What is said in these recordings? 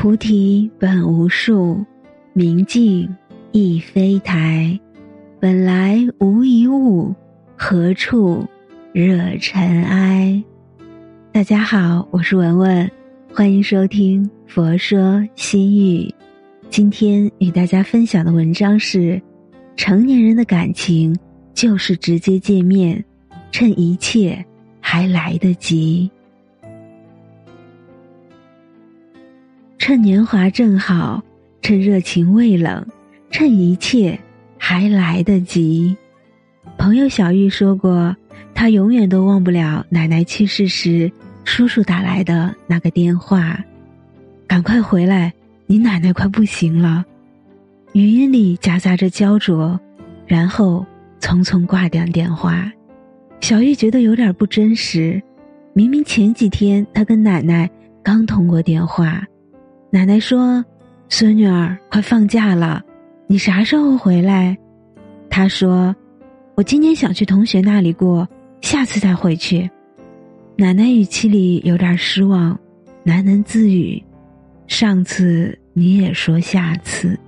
菩提本无树，明镜亦非台。本来无一物，何处惹尘埃？大家好，我是文文，欢迎收听《佛说心语》。今天与大家分享的文章是：成年人的感情就是直接见面，趁一切还来得及。趁年华正好，趁热情未冷，趁一切还来得及。朋友小玉说过，她永远都忘不了奶奶去世时叔叔打来的那个电话：“赶快回来，你奶奶快不行了。”语音里夹杂着焦灼，然后匆匆挂掉电话。小玉觉得有点不真实，明明前几天她跟奶奶刚通过电话。奶奶说：“孙女儿，快放假了，你啥时候回来？”她说：“我今年想去同学那里过，下次再回去。”奶奶语气里有点失望，喃喃自语：“上次你也说下次。”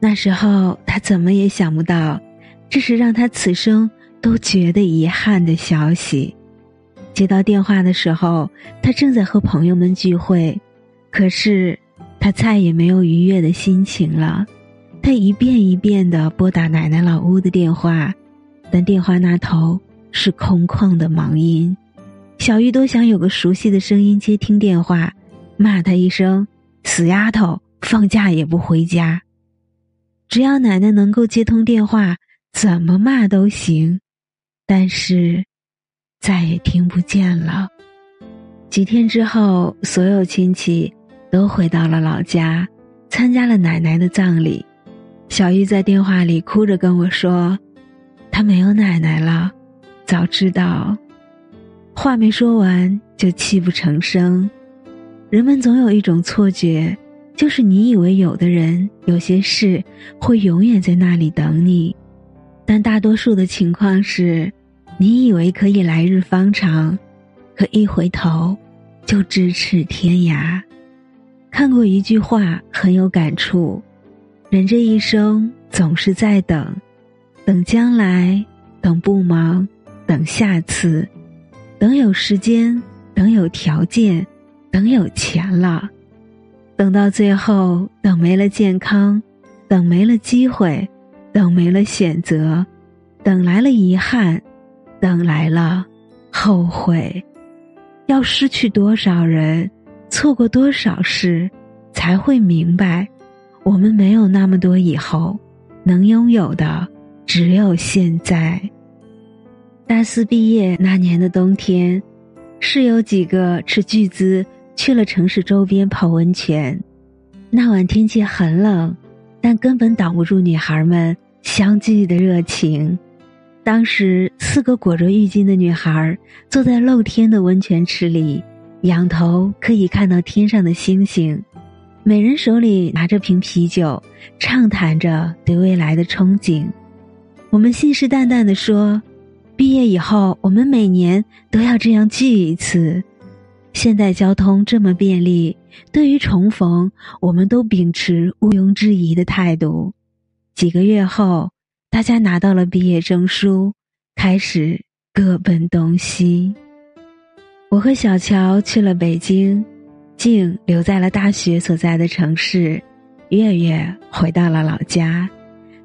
那时候他怎么也想不到，这是让他此生都觉得遗憾的消息。接到电话的时候，他正在和朋友们聚会。可是，他再也没有愉悦的心情了。他一遍一遍的拨打奶奶老屋的电话，但电话那头是空旷的忙音。小玉多想有个熟悉的声音接听电话，骂他一声“死丫头”，放假也不回家。只要奶奶能够接通电话，怎么骂都行。但是，再也听不见了。几天之后，所有亲戚。都回到了老家，参加了奶奶的葬礼。小玉在电话里哭着跟我说：“她没有奶奶了，早知道。”话没说完就泣不成声。人们总有一种错觉，就是你以为有的人、有些事会永远在那里等你，但大多数的情况是，你以为可以来日方长，可一回头，就咫尺天涯。看过一句话很有感触，人这一生总是在等，等将来，等不忙，等下次，等有时间，等有条件，等有钱了，等到最后，等没了健康，等没了机会，等没了选择，等来了遗憾，等来了后悔，要失去多少人？错过多少事，才会明白，我们没有那么多以后，能拥有的只有现在。大四毕业那年的冬天，室友几个斥巨资去了城市周边泡温泉。那晚天气很冷，但根本挡不住女孩们相聚的热情。当时，四个裹着浴巾的女孩坐在露天的温泉池里。仰头可以看到天上的星星，每人手里拿着瓶啤酒，畅谈着对未来的憧憬。我们信誓旦旦地说：“毕业以后，我们每年都要这样聚一次。”现代交通这么便利，对于重逢，我们都秉持毋庸置疑的态度。几个月后，大家拿到了毕业证书，开始各奔东西。我和小乔去了北京，静留在了大学所在的城市，月月回到了老家。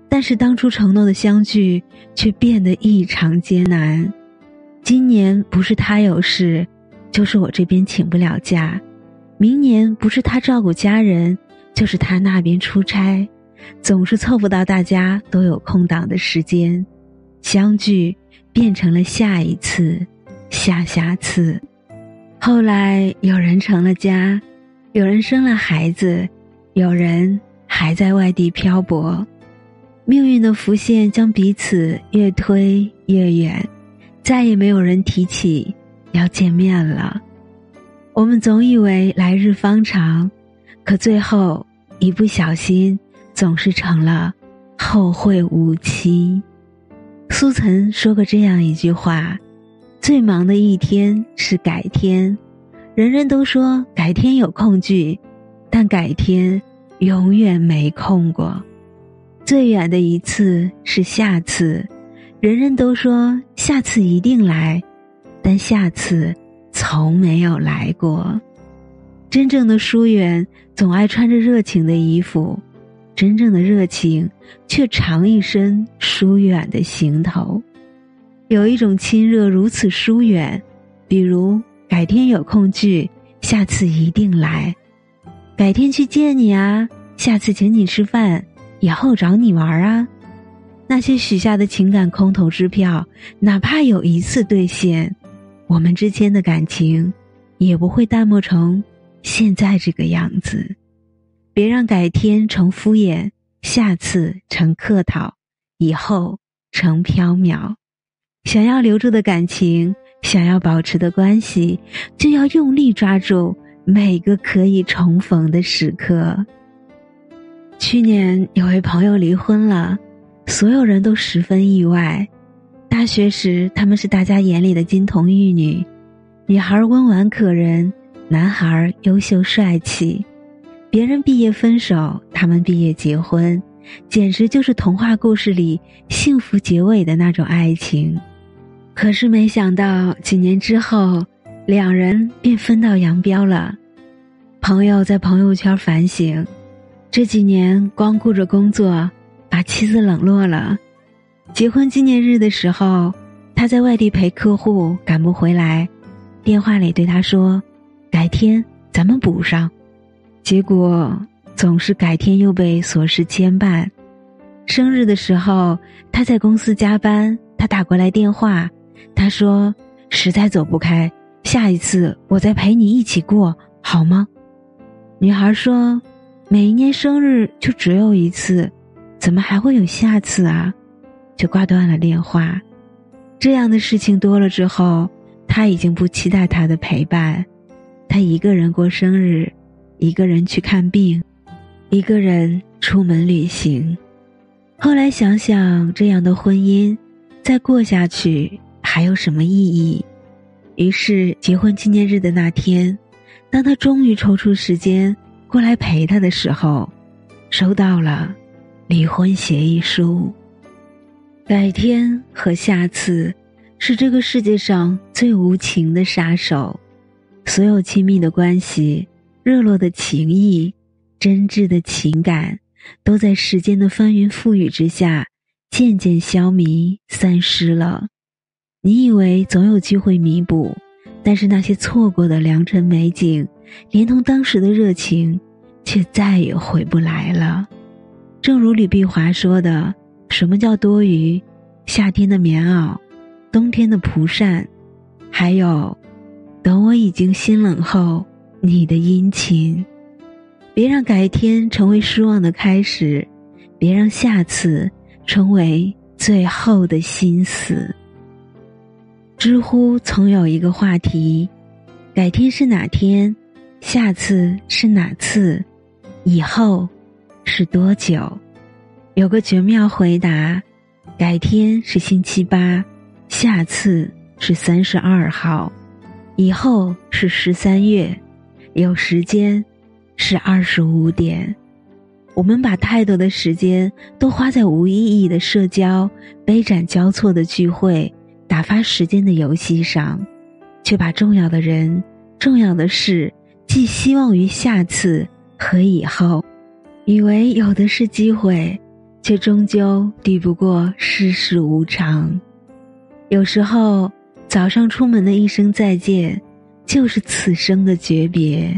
但是当初承诺的相聚却变得异常艰难。今年不是他有事，就是我这边请不了假；明年不是他照顾家人，就是他那边出差，总是凑不到大家都有空档的时间。相聚变成了下一次，下下次。后来，有人成了家，有人生了孩子，有人还在外地漂泊。命运的浮现将彼此越推越远，再也没有人提起要见面了。我们总以为来日方长，可最后一不小心，总是成了后会无期。苏岑说过这样一句话。最忙的一天是改天，人人都说改天有空聚，但改天永远没空过。最远的一次是下次，人人都说下次一定来，但下次从没有来过。真正的疏远总爱穿着热情的衣服，真正的热情却藏一身疏远的行头。有一种亲热如此疏远，比如改天有空聚，下次一定来；改天去见你啊，下次请你吃饭，以后找你玩啊。那些许下的情感空头支票，哪怕有一次兑现，我们之间的感情也不会淡漠成现在这个样子。别让改天成敷衍，下次成客套，以后成缥缈。想要留住的感情，想要保持的关系，就要用力抓住每个可以重逢的时刻。去年有位朋友离婚了，所有人都十分意外。大学时，他们是大家眼里的金童玉女，女孩温婉可人，男孩优秀帅气。别人毕业分手，他们毕业结婚，简直就是童话故事里幸福结尾的那种爱情。可是没想到，几年之后，两人便分道扬镳了。朋友在朋友圈反省，这几年光顾着工作，把妻子冷落了。结婚纪念日的时候，他在外地陪客户，赶不回来，电话里对他说：“改天咱们补上。”结果总是改天又被琐事牵绊。生日的时候，他在公司加班，他打过来电话。他说：“实在走不开，下一次我再陪你一起过，好吗？”女孩说：“每一年生日就只有一次，怎么还会有下次啊？”就挂断了电话。这样的事情多了之后，他已经不期待他的陪伴。他一个人过生日，一个人去看病，一个人出门旅行。后来想想，这样的婚姻再过下去。还有什么意义？于是结婚纪念日的那天，当他终于抽出时间过来陪他的时候，收到了离婚协议书。改天和下次，是这个世界上最无情的杀手。所有亲密的关系、热络的情谊、真挚的情感，都在时间的翻云覆雨之下，渐渐消弭、散失了。你以为总有机会弥补，但是那些错过的良辰美景，连同当时的热情，却再也回不来了。正如吕碧华说的：“什么叫多余？夏天的棉袄，冬天的蒲扇，还有，等我已经心冷后，你的殷勤。别让改天成为失望的开始，别让下次成为最后的心死。”知乎曾有一个话题：“改天是哪天？下次是哪次？以后是多久？”有个绝妙回答：“改天是星期八，下次是三十二号，以后是十三月，有时间是二十五点。”我们把太多的时间都花在无意义的社交、杯盏交错的聚会。打发时间的游戏上，却把重要的人、重要的事寄希望于下次和以后，以为有的是机会，却终究抵不过世事无常。有时候，早上出门的一声再见，就是此生的诀别；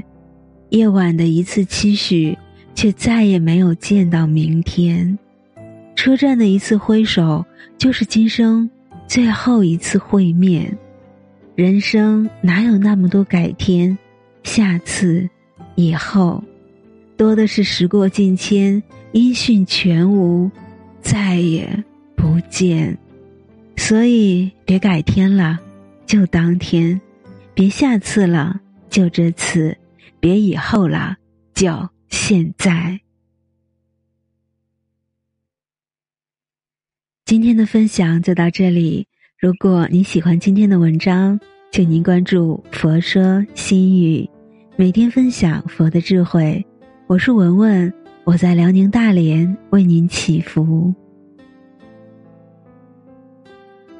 夜晚的一次期许，却再也没有见到明天；车站的一次挥手，就是今生。最后一次会面，人生哪有那么多改天、下次、以后，多的是时过境迁，音讯全无，再也不见。所以，别改天了，就当天；别下次了，就这次；别以后了，就现在。今天的分享就到这里。如果你喜欢今天的文章，请您关注“佛说心语”，每天分享佛的智慧。我是文文，我在辽宁大连为您祈福。